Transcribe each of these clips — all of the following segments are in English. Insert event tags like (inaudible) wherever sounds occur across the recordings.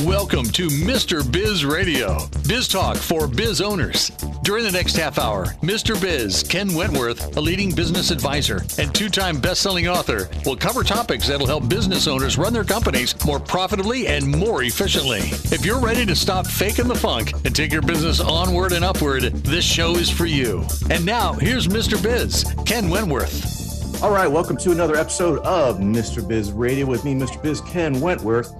Welcome to Mr. Biz Radio, biz talk for biz owners. During the next half hour, Mr. Biz, Ken Wentworth, a leading business advisor and two time best selling author, will cover topics that'll help business owners run their companies more profitably and more efficiently. If you're ready to stop faking the funk and take your business onward and upward, this show is for you. And now, here's Mr. Biz, Ken Wentworth. All right, welcome to another episode of Mr. Biz Radio with me, Mr. Biz Ken Wentworth.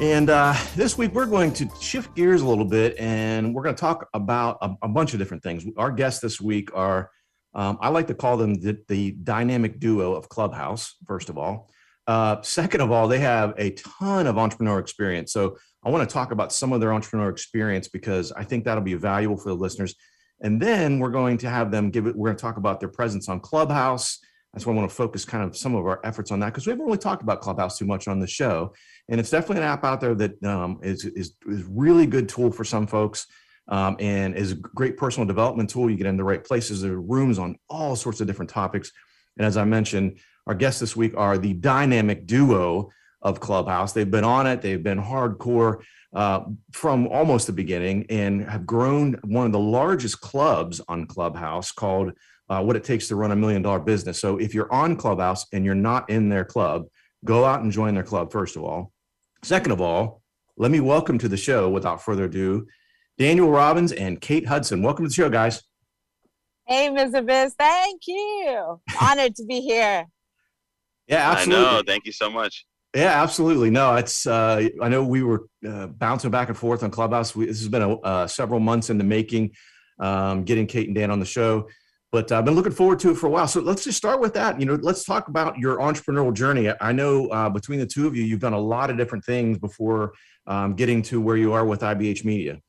And uh, this week we're going to shift gears a little bit and we're going to talk about a, a bunch of different things. Our guests this week are, um, I like to call them the, the, dynamic duo of Clubhouse, first of all. Uh, second of all, they have a ton of entrepreneur experience. So I want to talk about some of their entrepreneur experience because I think that'll be valuable for the listeners. And then we're going to have them give it, we're going to talk about their presence on Clubhouse. That's why I want to focus kind of some of our efforts on that because we haven't really talked about Clubhouse too much on the show and it's definitely an app out there that um, is is is really good tool for some folks. Um, and is a great personal development tool. You get in the right places. There are rooms on all sorts of different topics. And as I mentioned, our guests this week are the dynamic duo of Clubhouse. They've been on it. They've been hardcore uh, from almost the beginning and have grown one of the largest clubs on Clubhouse called uh, What It Takes to Run a Million Dollar Business. So if you're on Clubhouse and you're not in their club, go out and join their club, first of all. Second of all, let me welcome to the show, without further ado, Daniel Robbins and Kate Hudson. Welcome to the show, guys. Hey, Mr. Biz. Thank you. Honored to be here. Yeah, absolutely. I know. Thank you so much. Yeah, absolutely. No, it's. Uh, I know we were uh, bouncing back and forth on Clubhouse. We, this has been a, uh, several months in the making, um, getting Kate and Dan on the show but I've been looking forward to it for a while. So let's just start with that. You know, let's talk about your entrepreneurial journey. I know uh, between the two of you, you've done a lot of different things before um, getting to where you are with IBH Media.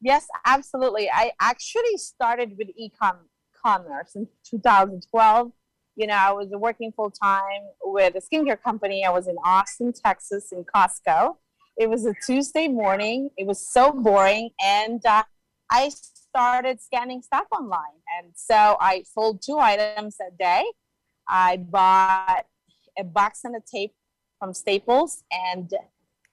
Yes, absolutely. I actually started with e-commerce in 2012. You know, I was working full time with a skincare company. I was in Austin, Texas, in Costco. It was a Tuesday morning. It was so boring, and uh, I started scanning stuff online. And so I sold two items a day. I bought a box and a tape from Staples. And,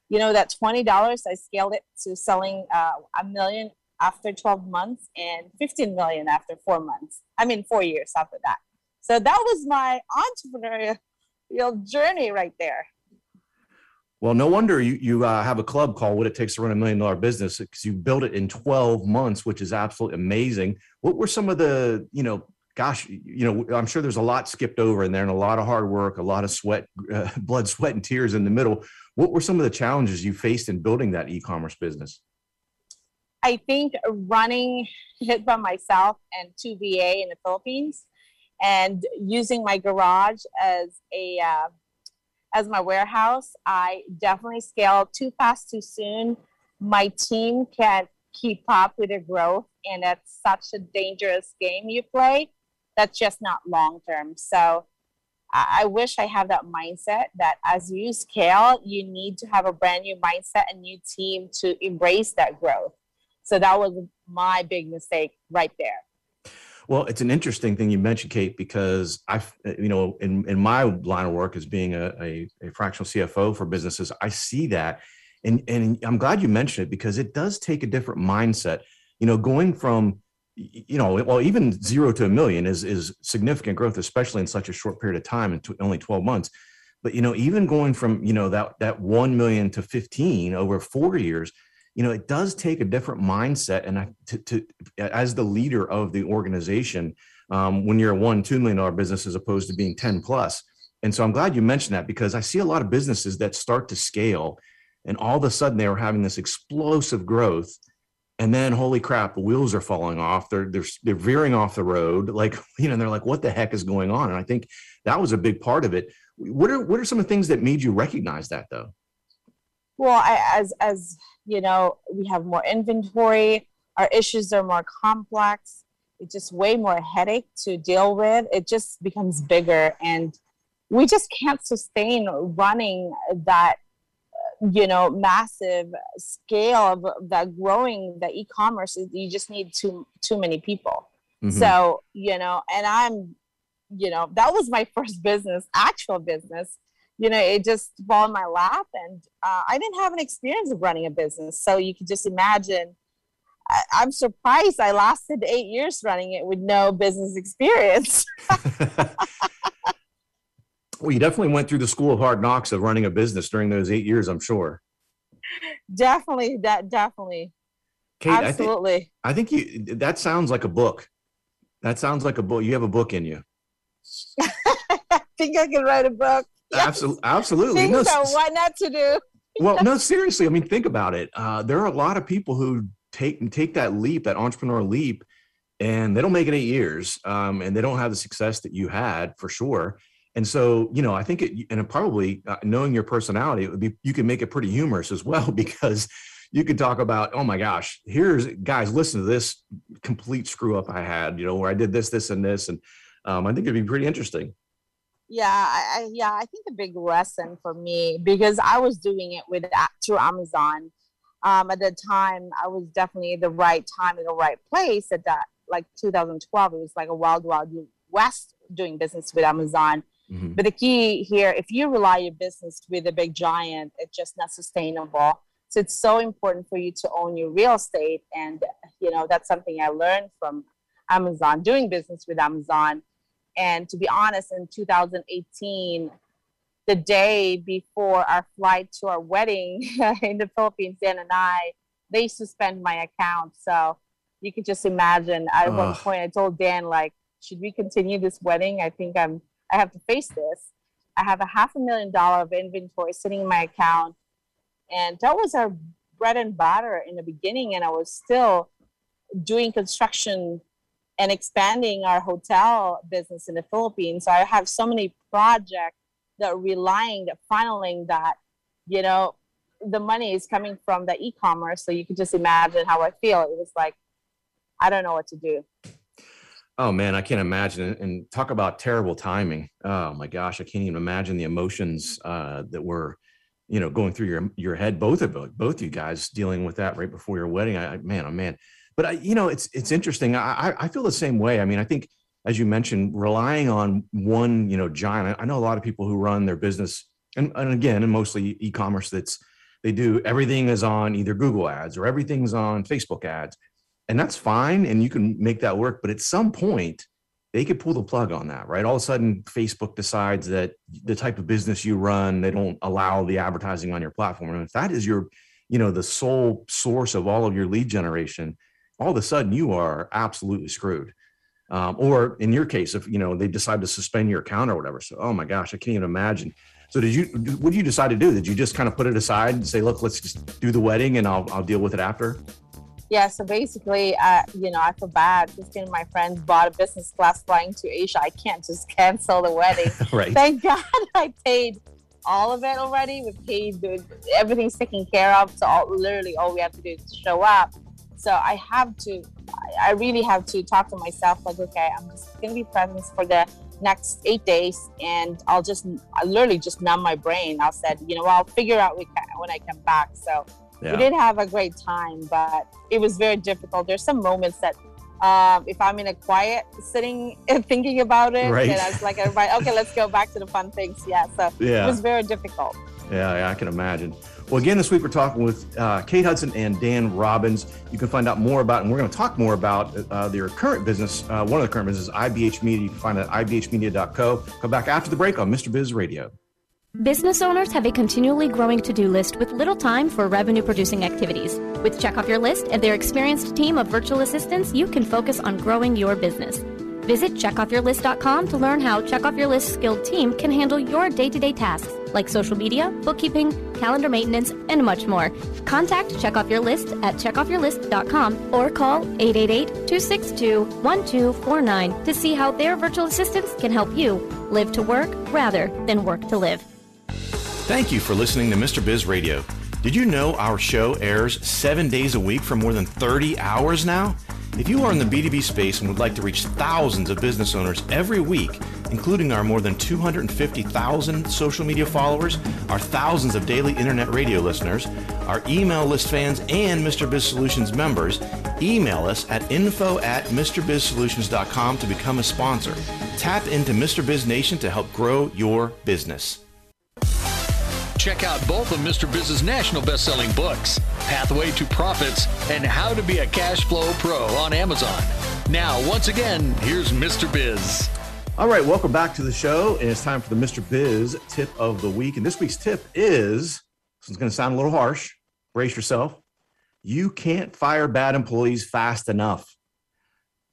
you know, that $20, I scaled it to selling uh, a million after 12 months and 15 million after four months. I mean, four years after that. So that was my entrepreneurial journey right there. Well, no wonder you you uh, have a club called "What It Takes to Run a Million Dollar Business" because you built it in 12 months, which is absolutely amazing. What were some of the you know, gosh, you know, I'm sure there's a lot skipped over in there and a lot of hard work, a lot of sweat, (laughs) uh, blood, sweat, and tears in the middle. What were some of the challenges you faced in building that e-commerce business? I think running it by myself and two VA in the Philippines, and using my garage as a uh, as my warehouse. I definitely scaled too fast too soon. My team can't keep up with the growth, and that's such a dangerous game you play. That's just not long term. So I wish I have that mindset that as you scale, you need to have a brand new mindset and new team to embrace that growth. So that was my big mistake right there. Well, it's an interesting thing you mentioned, Kate, because I've, you know, in, in my line of work as being a, a, a fractional CFO for businesses, I see that. And, and I'm glad you mentioned it because it does take a different mindset. You know, going from, you know, well, even zero to a million is, is significant growth, especially in such a short period of time, in only 12 months. But, you know, even going from, you know, that, that 1 million to 15 over four years, you know, it does take a different mindset. And to, to as the leader of the organization, um, when you're a one, $2 million business as opposed to being 10 plus. And so I'm glad you mentioned that because I see a lot of businesses that start to scale and all of a sudden they were having this explosive growth and then holy crap the wheels are falling off they're they're they're veering off the road (laughs) like you know they're like what the heck is going on and i think that was a big part of it what are what are some of the things that made you recognize that though well I, as as you know we have more inventory our issues are more complex. It's just way more headache to deal with. It just becomes bigger and we just can't sustain running that you know massive scale of that growing the e-commerce. You just need too too many people. Mm-hmm. so you know and i'm you know that was my first business actual business you know, it just fell in my lap. And uh, I didn't have an experience of running a business. So you could just imagine. I, I'm surprised I lasted eight years running it with no business experience. (laughs) well, you definitely went through the school of hard knocks of running a business during those eight years, I'm sure. Definitely, that definitely. Kate, Absolutely. I think, I think you that sounds like a book. That sounds like a book. You have a book in you. (laughs) I think I can write a book. Yes. Absolutely. Absolutely. No, are what not to do. (laughs) well, no, seriously. I mean, think about it. Uh, there are a lot of people who take take that leap, that entrepreneur leap, and they don't make it eight years, um, and they don't have the success that you had for sure. And so, you know, I think it, and it probably uh, knowing your personality, it would be you can make it pretty humorous as well (laughs) because you could talk about, oh my gosh, here's guys, listen to this complete screw up I had, you know, where I did this, this, and this, and um, I think it'd be pretty interesting. Yeah, I, I, yeah, I think a big lesson for me because I was doing it with through Amazon. Um, at the time, I was definitely the right time in the right place. At that, like 2012, it was like a wild, wild west doing business with Amazon. Mm-hmm. But the key here, if you rely your business with a big giant, it's just not sustainable. So it's so important for you to own your real estate. And, you know, that's something I learned from Amazon, doing business with Amazon. And to be honest, in 2018, the day before our flight to our wedding (laughs) in the Philippines, Dan and I, they suspend my account. So you could just imagine at Ugh. one point I told Dan, like, should we continue this wedding? I think I'm I have to face this. I have a half a million dollar of inventory sitting in my account and that was our bread and butter in the beginning and i was still doing construction and expanding our hotel business in the philippines. So i have so many projects that are relying that funneling that you know the money is coming from the e-commerce. So you can just imagine how i feel. It was like i don't know what to do. Oh man i can't imagine. And talk about terrible timing. Oh my gosh i can't even imagine the emotions uh, that were you know going through your your head. Both of both you guys dealing with that right before your wedding. I, man oh man but I, you know it's it's interesting i i feel the same way i mean i think as you mentioned relying on one you know giant i know a lot of people who run their business and, and again and mostly e-commerce that's they do everything is on either google ads or everything's on facebook ads and that's fine and you can make that work but at some point they could pull the plug on that, right? All of a sudden, Facebook decides that the type of business you run, they don't allow the advertising on your platform. And if that is your, you know, the sole source of all of your lead generation, all of a sudden you are absolutely screwed. Um, or in your case, if you know they decide to suspend your account or whatever. So, oh my gosh, I can't even imagine. So, did you? What did you decide to do? Did you just kind of put it aside and say, "Look, let's just do the wedding, and I'll I'll deal with it after"? yeah, so basically, uh, you know, I feel bad. Christine and my friends bought a business class flying to Asia. I can't just cancel the wedding. (laughs) right. Thank God I paid all of it already. We paid the, everything's taken care of. So all, literally, all we have to do is show up. So I have to, I really have to talk to myself like, okay, I'm just gonna be present for the next eight days, and I'll just, I literally just numb my brain. I'll said, you know, I'll figure out when I come back. So yeah. we did have a great time, but it was very difficult. There's some moments that um, if I'm in a quiet sitting (laughs) and thinking about it, right. then I was like, everybody, okay, let's go back to the fun things. Yeah. So yeah. it was very difficult. Yeah, yeah, I can imagine. Well, again, this week we're talking with uh, Kate Hudson and Dan Robbins. You can find out more about, and we're going to talk more about uh, their current business. Uh, one of the current businesses, IBH Media. You can find it at ibhmedia.co. Come back after the break on Mr. Biz Radio. Business owners have a continually growing to do list with little time for revenue producing activities. With Check Off Your List and their experienced team of virtual assistants, you can focus on growing your business. Visit checkoffyourlist.com to learn how Check Off Your List skilled team can handle your day to day tasks like social media, bookkeeping, calendar maintenance, and much more. Contact Check Off Your List at checkoffyourlist.com or call 888 262 1249 to see how their virtual assistants can help you live to work rather than work to live. Thank you for listening to Mr. Biz Radio. Did you know our show airs seven days a week for more than 30 hours now? If you are in the B2B space and would like to reach thousands of business owners every week, including our more than 250,000 social media followers, our thousands of daily internet radio listeners, our email list fans, and Mr. Biz Solutions members, email us at info at MrBizSolutions.com to become a sponsor. Tap into Mr. Biz Nation to help grow your business. Check out both of Mr. Biz's national best-selling books, Pathway to Profits and How to Be a Cash Flow Pro on Amazon. Now, once again, here's Mr. Biz. All right, welcome back to the show. And it's time for the Mr. Biz tip of the week. And this week's tip is this is going to sound a little harsh. Brace yourself. You can't fire bad employees fast enough.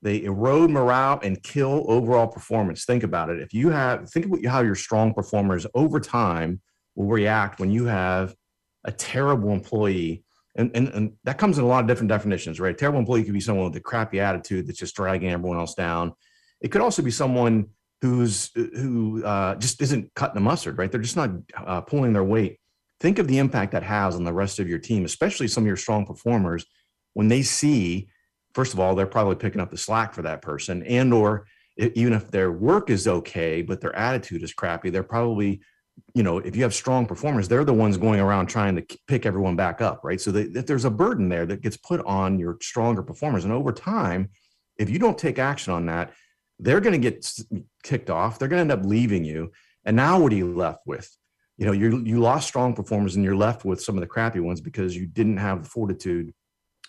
They erode morale and kill overall performance. Think about it. If you have, think about how your strong performers over time will react when you have a terrible employee. And, and, and that comes in a lot of different definitions, right? A terrible employee could be someone with a crappy attitude that's just dragging everyone else down. It could also be someone who's who uh, just isn't cutting the mustard, right? They're just not uh, pulling their weight. Think of the impact that has on the rest of your team, especially some of your strong performers, when they see, first of all, they're probably picking up the slack for that person, and or even if their work is okay, but their attitude is crappy, they're probably, you know, if you have strong performers, they're the ones going around trying to pick everyone back up, right? So that there's a burden there that gets put on your stronger performers, and over time, if you don't take action on that, they're going to get kicked off. They're going to end up leaving you. And now what are you left with? You know, you you lost strong performers and you're left with some of the crappy ones because you didn't have the fortitude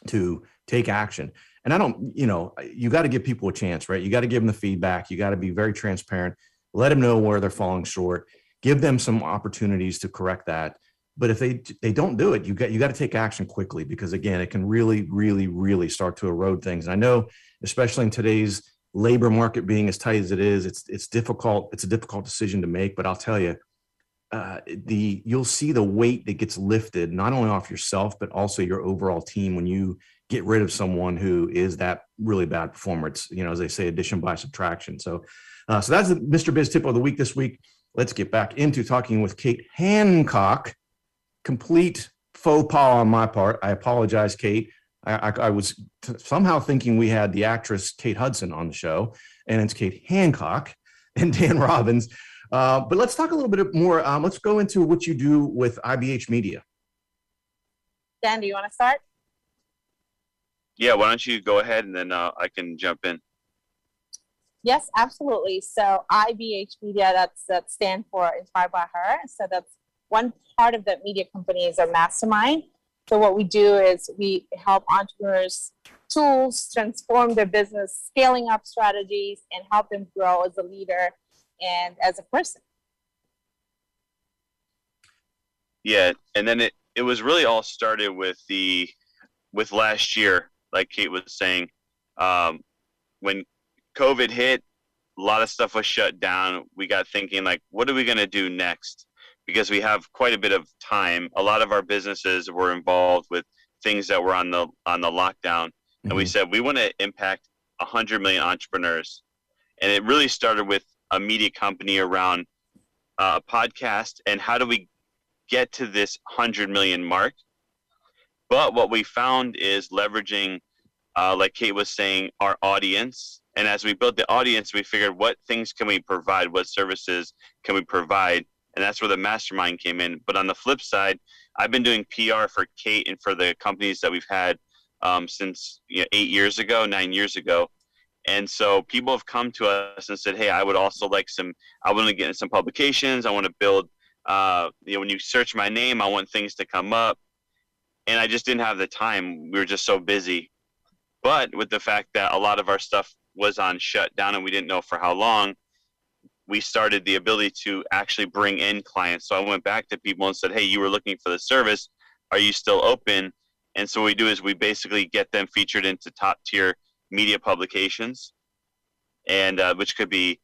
to take action. And I don't, you know, you got to give people a chance, right? You got to give them the feedback. You got to be very transparent. Let them know where they're falling short. Give them some opportunities to correct that. But if they they don't do it, you got you got to take action quickly because again, it can really, really, really start to erode things. And I know, especially in today's labor market being as tight as it is, it's it's difficult. It's a difficult decision to make. But I'll tell you, uh, the you'll see the weight that gets lifted not only off yourself but also your overall team when you get rid of someone who is that really bad performer. It's you know as they say, addition by subtraction. So, uh, so that's the Mr. Biz tip of the week this week. Let's get back into talking with Kate Hancock. Complete faux pas on my part. I apologize, Kate. I, I, was t- somehow thinking we had the actress Kate Hudson on the show, and it's Kate Hancock (laughs) and Dan Robbins. Uh, but let's talk a little bit more. Um, let's go into what you do with IBH Media. Dan, do you want to start? Yeah, why don't you go ahead and then uh, I can jump in. Yes, absolutely. So IBH Media, that's that stand for Inspired by Her. So that's one part of that media company is a mastermind so what we do is we help entrepreneurs tools transform their business, scaling up strategies, and help them grow as a leader and as a person. Yeah, and then it it was really all started with the with last year, like Kate was saying, um, when COVID hit, a lot of stuff was shut down. We got thinking like, what are we gonna do next? Because we have quite a bit of time. A lot of our businesses were involved with things that were on the on the lockdown, mm-hmm. and we mm-hmm. said we want to impact 100 million entrepreneurs. And it really started with a media company around uh, a podcast and how do we get to this 100 million mark. But what we found is leveraging, uh, like Kate was saying, our audience. And as we built the audience, we figured what things can we provide, what services can we provide and that's where the mastermind came in. But on the flip side, I've been doing PR for Kate and for the companies that we've had um, since you know, eight years ago, nine years ago. And so people have come to us and said, "Hey, I would also like some. I want to get in some publications. I want to build. Uh, you know, when you search my name, I want things to come up." And I just didn't have the time. We were just so busy. But with the fact that a lot of our stuff was on shutdown and we didn't know for how long, we started the ability to actually bring in clients. So I went back to people and said, "Hey, you were looking for the service. Are you still open?" And so what we do is we basically get them featured into top tier media publications, and uh, which could be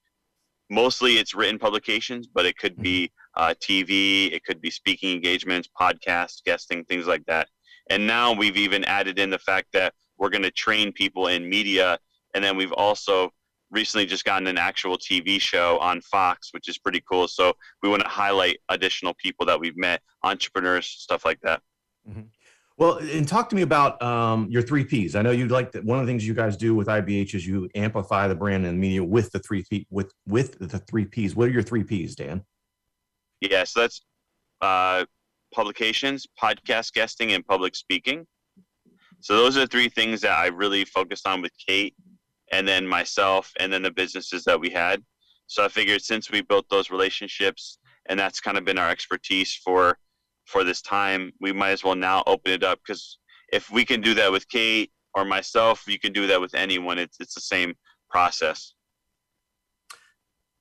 mostly it's written publications, but it could be mm-hmm. uh, TV, it could be speaking engagements, podcasts, guesting, things like that. And now we've even added in the fact that we're going to train people in media, and then we've also recently just gotten an actual TV show on Fox, which is pretty cool. So we want to highlight additional people that we've met, entrepreneurs, stuff like that. Mm-hmm. Well, and talk to me about um, your three Ps. I know you'd like that. One of the things you guys do with IBH is you amplify the brand and the media with the three P with with the three Ps. What are your three Ps, Dan? Yeah, so that's uh, publications, podcast guesting, and public speaking. So those are the three things that I really focused on with Kate and then myself and then the businesses that we had. So I figured since we built those relationships and that's kind of been our expertise for for this time, we might as well now open it up because if we can do that with Kate or myself, you can do that with anyone. It's it's the same process.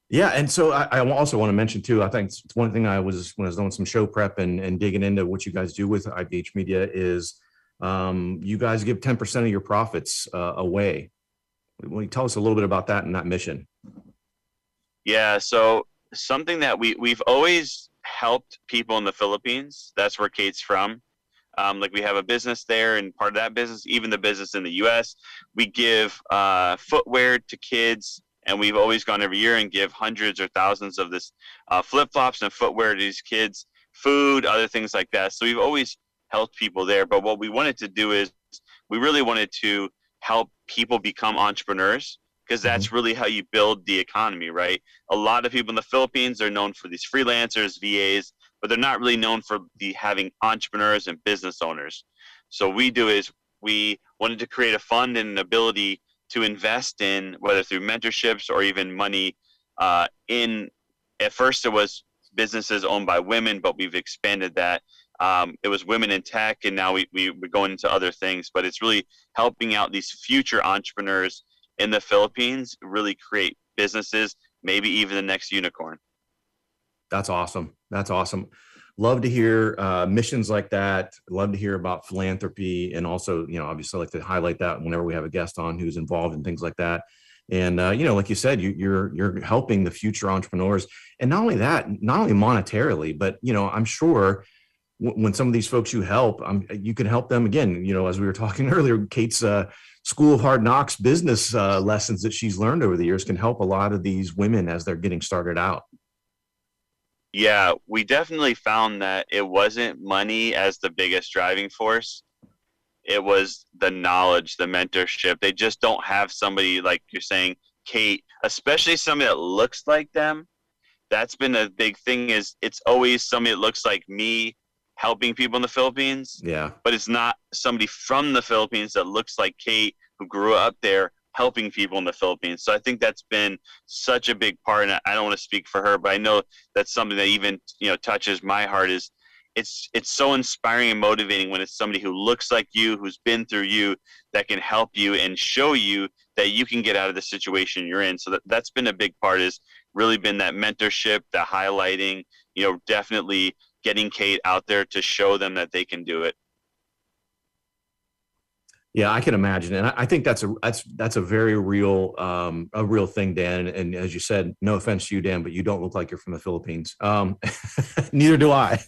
Yeah, and so I, I, also want to mention too. I think it's one thing I was when I was doing some show prep and, and digging into what you guys do with IBH Media is um, you guys give ten percent of your profits uh, away. Will you tell us a little bit about that and that mission? Yeah, so something that we we've always helped people in the Philippines. That's where Kate's from. Um, like we have a business there, and part of that business, even the business in the U.S., we give uh, footwear to kids, and we've always gone every year and give hundreds or thousands of this uh, flip flops and footwear to these kids, food, other things like that. So we've always helped people there. But what we wanted to do is we really wanted to help people become entrepreneurs because mm-hmm. that's really how you build the economy, right? A lot of people in the Philippines are known for these freelancers, VAs, but they're not really known for the having entrepreneurs and business owners. So we do is we wanted to create a fund and an ability to invest in whether through mentorships or even money uh, in. At first, it was businesses owned by women, but we've expanded that. Um, it was women in tech, and now we, we, we're going into other things. But it's really helping out these future entrepreneurs in the Philippines really create businesses, maybe even the next unicorn. That's awesome. That's awesome. Love to hear uh, missions like that. Love to hear about philanthropy, and also, you know, obviously, like to highlight that whenever we have a guest on who's involved in things like that. And uh, you know, like you said, you, you're you're helping the future entrepreneurs, and not only that, not only monetarily, but you know, I'm sure when some of these folks you help, um, you can help them again. You know, as we were talking (laughs) earlier, Kate's uh, School of Hard Knocks business uh, lessons that she's learned over the years can help a lot of these women as they're getting started out. Yeah, we definitely found that it wasn't money as the biggest driving force. It was the knowledge, the mentorship. They just don't have somebody like you're saying, Kate, especially somebody that looks like them. That's been a big thing is it's always somebody that looks like me helping people in the Philippines. Yeah. But it's not somebody from the Philippines that looks like Kate who grew up there helping people in the Philippines. So I think that's been such a big part. And I don't want to speak for her, but I know that's something that even you know touches my heart. Is it's it's so inspiring and motivating when it's somebody who looks like you, who's been through you, that can help you and show you that you can get out of the situation you're in. So that that's been a big part. Is really been that mentorship, the highlighting. You know, definitely getting Kate out there to show them that they can do it. Yeah, I can imagine, and I think that's a that's that's a very real um, a real thing, Dan. And, as you said, no offense to you, Dan, but you don't look like you're from the Philippines. Um, (laughs) neither do I.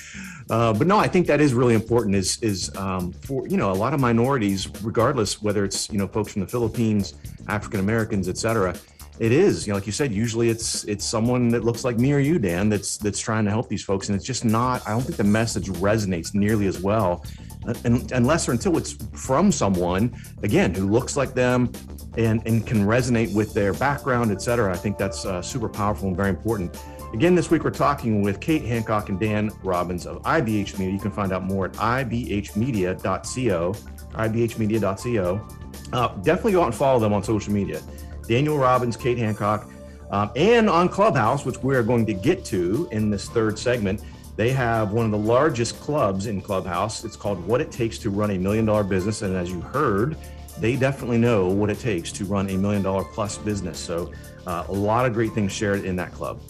(laughs) uh, but no, I think that is really important. Is is um, for you know a lot of minorities, regardless whether it's you know folks from the Philippines, African Americans, et cetera it is, you know, like you said, usually it's it's someone that looks like me or you, Dan, that's that's trying to help these folks, and it's just not. I don't think the message resonates nearly as well, uh, unless or until it's from someone again who looks like them and and can resonate with their background, et cetera. I think that's uh, super powerful and very important. Again, this week we're talking with Kate Hancock and Dan Robbins of IBH Media. You can find out more at ibhmedia.co, ibhmedia.co. Uh, definitely go out and follow them on social media. Daniel Robbins, Kate Hancock, um, and on Clubhouse, which we're going to get to in this third segment. They have one of the largest clubs in Clubhouse. It's called What It Takes to Run a Million Dollar Business. And as you heard, they definitely know what it takes to run a million dollar plus business. So, uh, a lot of great things shared in that club.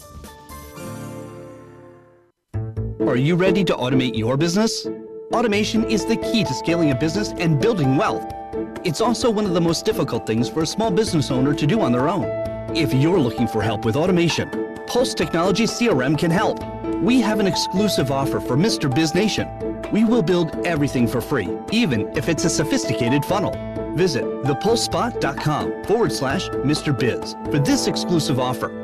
Are you ready to automate your business? Automation is the key to scaling a business and building wealth. It's also one of the most difficult things for a small business owner to do on their own. If you're looking for help with automation, Pulse Technology CRM can help. We have an exclusive offer for Mr. Biz Nation. We will build everything for free, even if it's a sophisticated funnel. Visit thepulsespot.com forward slash Mr. Biz for this exclusive offer.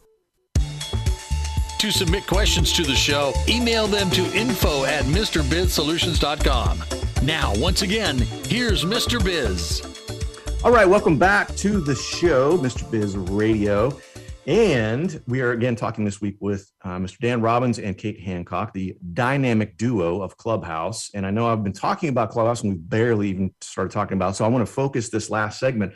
To submit questions to the show, email them to info at MrBizSolutions.com. Now, once again, here's Mr. Biz. All right, welcome back to the show, Mr. Biz Radio. And we are again talking this week with uh, Mr. Dan Robbins and Kate Hancock, the dynamic duo of Clubhouse. And I know I've been talking about Clubhouse and we barely even started talking about. It. So I want to focus this last segment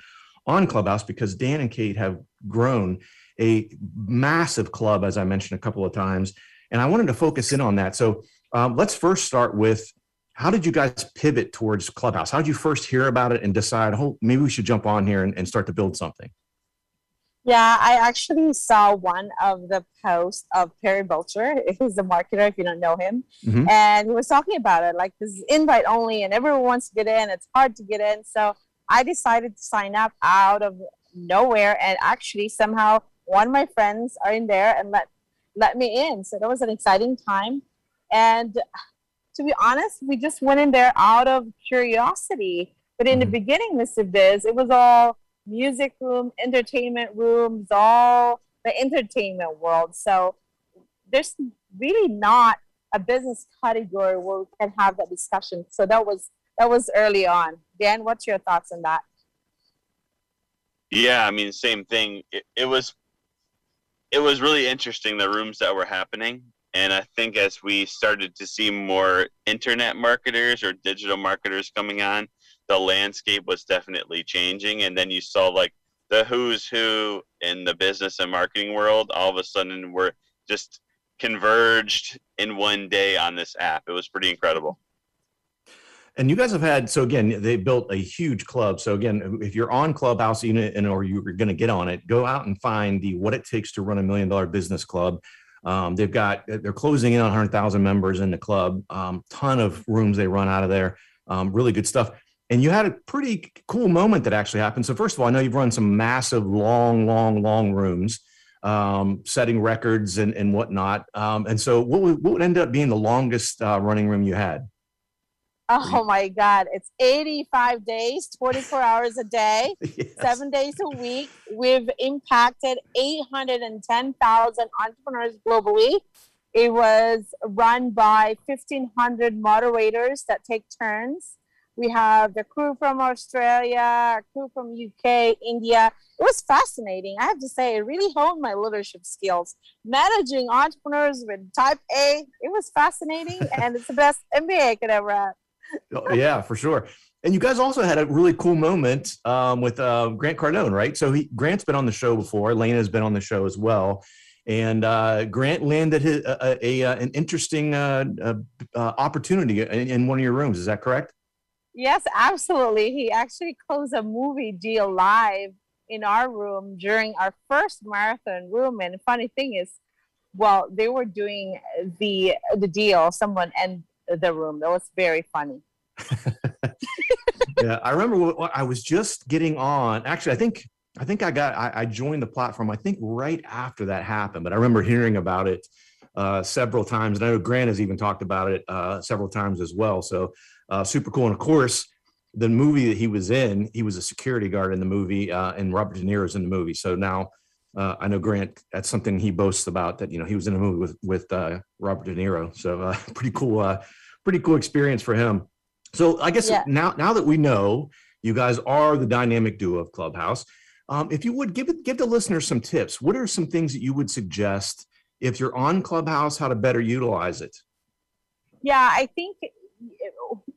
on Clubhouse because Dan and Kate have grown a massive club, as I mentioned a couple of times. And I wanted to focus in on that. So um, let's first start with how did you guys pivot towards Clubhouse? How did you first hear about it and decide, oh, maybe we should jump on here and, and start to build something? Yeah, I actually saw one of the posts of Perry Belcher. (laughs) He's a marketer, if you don't know him. Mm-hmm. And he was talking about it like this is invite only, and everyone wants to get in. It's hard to get in. So I decided to sign up out of nowhere. And actually, somehow, one of my friends are in there and let, let me in. So that was an exciting time. And to be honest, we just went in there out of curiosity. But in the mm-hmm. beginning, Mr. Biz, it was all music room, entertainment rooms, all the entertainment world. So there's really not a business category where we can have that discussion. So that was that was early on. Dan, what's your thoughts on that? Yeah, I mean, same thing. It, it was it was really interesting the rooms that were happening, and I think as we started to see more internet marketers or digital marketers coming on, the landscape was definitely changing. And then you saw like the who's who in the business and marketing world all of a sudden were just converged in one day on this app. It was pretty incredible. And you guys have had so again, they built a huge club. So again, if you're on Clubhouse and or you're going to get on it, go out and find the "What It Takes to Run a Million Dollar Business Club." Um, they've got they're closing in on 100,000 members in the club. Um, ton of rooms they run out of there. Um, really good stuff and you had a pretty cool moment that actually happened. So first of all, I know you've run some massive, long, long, long rooms, um, setting records and, and whatnot. Um, and so, what would, what would end up being the longest uh, running room you had? Oh my God! It's 85 days, 24 hours a day, (laughs) yes. seven days a week. We've impacted 810,000 entrepreneurs globally. It was run by 1,500 moderators that take turns we have the crew from Australia, crew from UK, India. It was fascinating. I have to say, it really honed my leadership skills. Managing entrepreneurs with type A, it was fascinating, and it's the best MBA I could ever have. Oh, yeah, for sure. And you guys also had a really cool moment um, with uh, Grant Cardone, right? So he, Grant's been on the show before. Lena has been on the show as well. And uh, Grant landed his, a, a, a an interesting uh, uh, opportunity in, in one of your rooms. Is that correct? Yes, absolutely. He actually closed a movie deal live in our room during our first marathon room. And funny thing is, well, they were doing the the deal. Someone in the room. That was very funny. (laughs) yeah, I remember I was just getting on. Actually, I think I think I got I, I, joined the platform. I think right after that happened, but I remember hearing about it uh, several times, and I know Grant has even talked about it uh, several times as well. So uh, super cool. And of course, the movie that he was in, he was a security guard in the movie, uh, and Robert De Niro's in the movie. So now uh, I know Grant. That's something he boasts about that you know he was in a movie with with uh, Robert De Niro. So uh, (laughs) pretty cool, uh, pretty cool experience for him. So I guess yeah. now now that we know you guys are the dynamic duo of Clubhouse, um, if you would give it give the listeners some tips. What are some things that you would suggest if you're on Clubhouse, how to better utilize it? Yeah, I think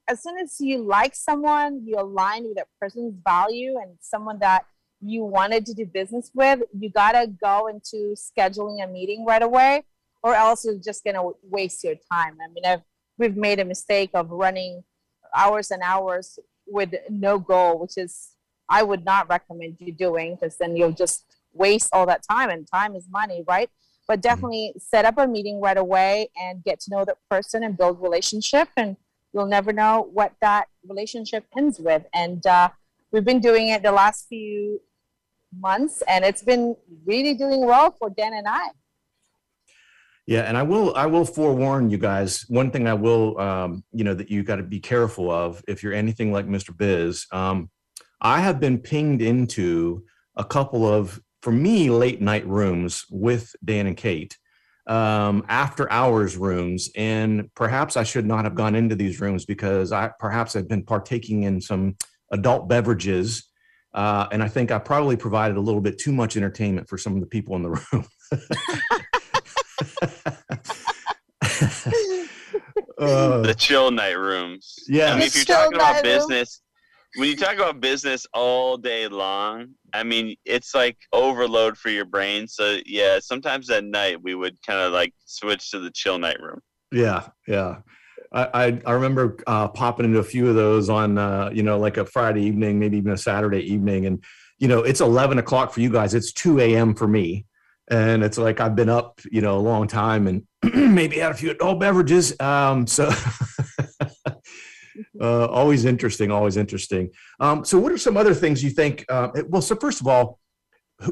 as soon as you like someone, you align with that person's value and someone that you wanted to do business with, you gotta go into scheduling a meeting right away, or else you're just gonna waste your time. I mean, I've, we've made a mistake of running hours and hours with no goal, which is I would not recommend you doing because then you'll just waste all that time, and time is money, right? But mm-hmm. definitely set up a meeting right away and get to know that person and build relationship and you'll never know what that relationship ends with. And uh, we've been doing it the last few months, and it's been really doing well for Dan and I. Yeah, and I will I will forewarn you guys. One thing I will um, you know that you got to be careful of if you're anything like Mr. Biz. Um, I have been pinged into a couple of for me late night rooms with Dan and Kate um, after hours rooms, and perhaps I should not have gone into these rooms because I perhaps I've been partaking in some adult beverages, uh, and I think I probably provided a little bit too much entertainment for some of the people in the room. (laughs) uh, the chill night rooms. Yeah, I mean, if you're talking about business, when you talk about business all day long, I mean, it's like overload for your brain. So yeah, sometimes at night we would kind of like switch to the chill night room. Yeah, yeah. I, I, remember uh, popping into a few of those on, uh, you know, like a Friday evening, maybe even a Saturday evening. And, you know, it's 11 o'clock for you guys. It's 2 a.m. for me. And it's like I've been up, you know, a long time and (clears throat) maybe had a few adult beverages. Um, so (laughs) uh, always interesting, always interesting. Um, so, what are some other things you think? Uh, well, so first of all,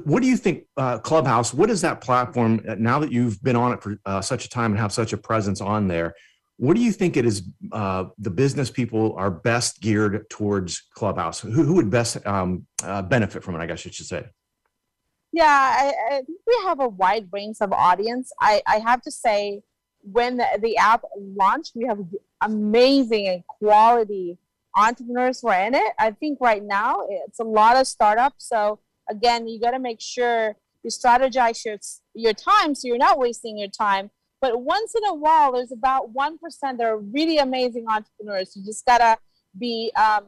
what do you think uh, Clubhouse? What is that platform uh, now that you've been on it for uh, such a time and have such a presence on there? What do you think it is? Uh, the business people are best geared towards Clubhouse. Who, who would best um, benefit from it? I guess you should say. Yeah, I, I, think we have a wide range of audience. I, I have to say, when the, the app launched, we have amazing and quality entrepreneurs who are in it. I think right now it's a lot of startups. So again, you got to make sure you strategize your, your time so you're not wasting your time. But once in a while, there's about 1% that are really amazing entrepreneurs. You just got to be, um,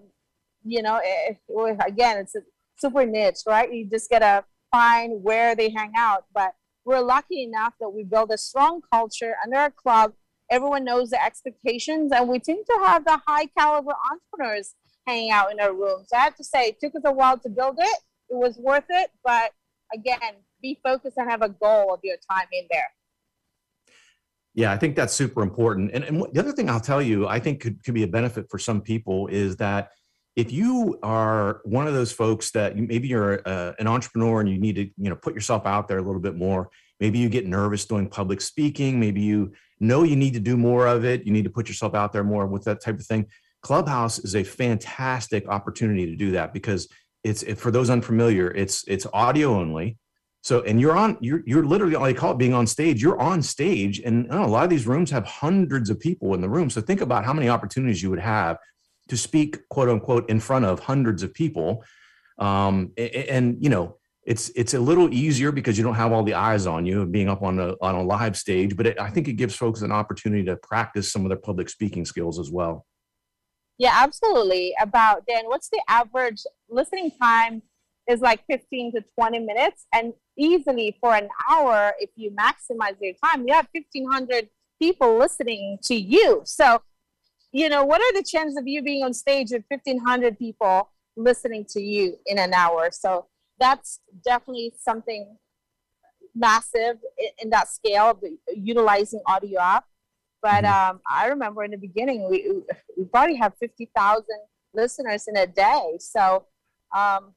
you know, if, eh, again, it's a super niche, right? You just got to find where they hang out. But we're lucky enough that we build a strong culture under our club everyone knows the expectations, and we tend to have the high caliber entrepreneurs hanging out in our room. So I have to say, it took us a while to build it. It was worth it, but again, be focused and have a goal of your time in there. Yeah, I think that's super important. And, and the other thing I'll tell you, I think could, could be a benefit for some people is that if you are one of those folks that you, maybe you're a, an entrepreneur and you need to you know put yourself out there a little bit more maybe you get nervous doing public speaking maybe you know you need to do more of it you need to put yourself out there more with that type of thing clubhouse is a fantastic opportunity to do that because it's for those unfamiliar it's it's audio only so and you're on you're you're literally I call it being on stage. You're on stage and know, a lot of these rooms have hundreds of people in the room. So think about how many opportunities you would have to speak quote unquote in front of hundreds of people. Um, and, and you know it's it's a little easier because you don't have all the eyes on you being up on a on a live stage but it, i think it gives folks an opportunity to practice some of their public speaking skills as well. Yeah absolutely. About dan what's the average listening time is like 15 to 20 minutes and easily for an hour if you maximize your time you have 1500 people listening to you so you know what are the chances of you being on stage with 1500 people listening to you in an hour so that's definitely something massive in, that scale of utilizing audio app. But mm-hmm. um, I remember in the beginning, we, we probably have 50,000 listeners in a day. So um,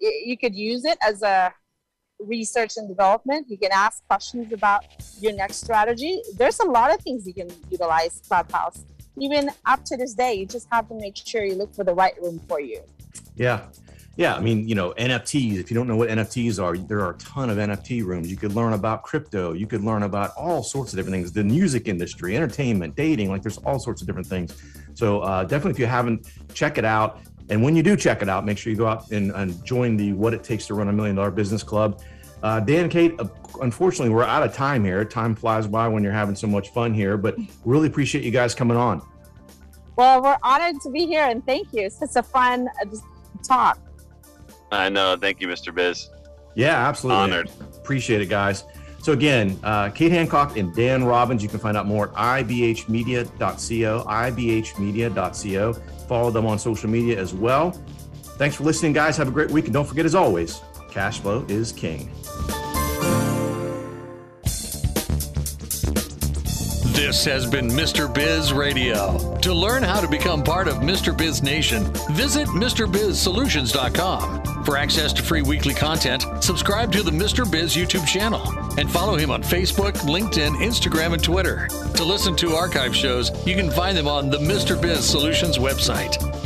you could use it as a research and development. You can ask questions about your next strategy. There's a lot of things you can utilize Clubhouse. Even up to this day, you just have to make sure you look for the right room for you. Yeah. Yeah, I mean, you know, NFTs. If you don't know what NFTs are, there are a ton of NFT rooms. You could learn about crypto. You could learn about all sorts of different things. The music industry, entertainment, dating. Like, there's all sorts of different things. So uh, definitely, if you haven't, check it out. And when you do check it out, make sure you go out and, and join the What It Takes to Run a Million Dollar Business Club. Uh, Dan, Kate, uh, unfortunately, we're out of time here. Time flies by when you're having so much fun here, but really appreciate you guys coming on. Well, we're honored to be here, and thank you. It's such a fun uh, talk. I know. Thank you, Mr. Biz. Yeah, absolutely. Honored. Appreciate it, guys. So again, uh, Kate Hancock and Dan Robbins. You can find out more at ibhmedia.co. ibhmedia.co. Follow them on social media as well. Thanks for listening, guys. Have a great week, and don't forget, as always, cash flow is king. This has been Mr. Biz Radio. To learn how to become part of Mr. Biz Nation, visit MrBizSolutions.com. For access to free weekly content, subscribe to the Mr. Biz YouTube channel and follow him on Facebook, LinkedIn, Instagram, and Twitter. To listen to archive shows, you can find them on the Mr. Biz Solutions website.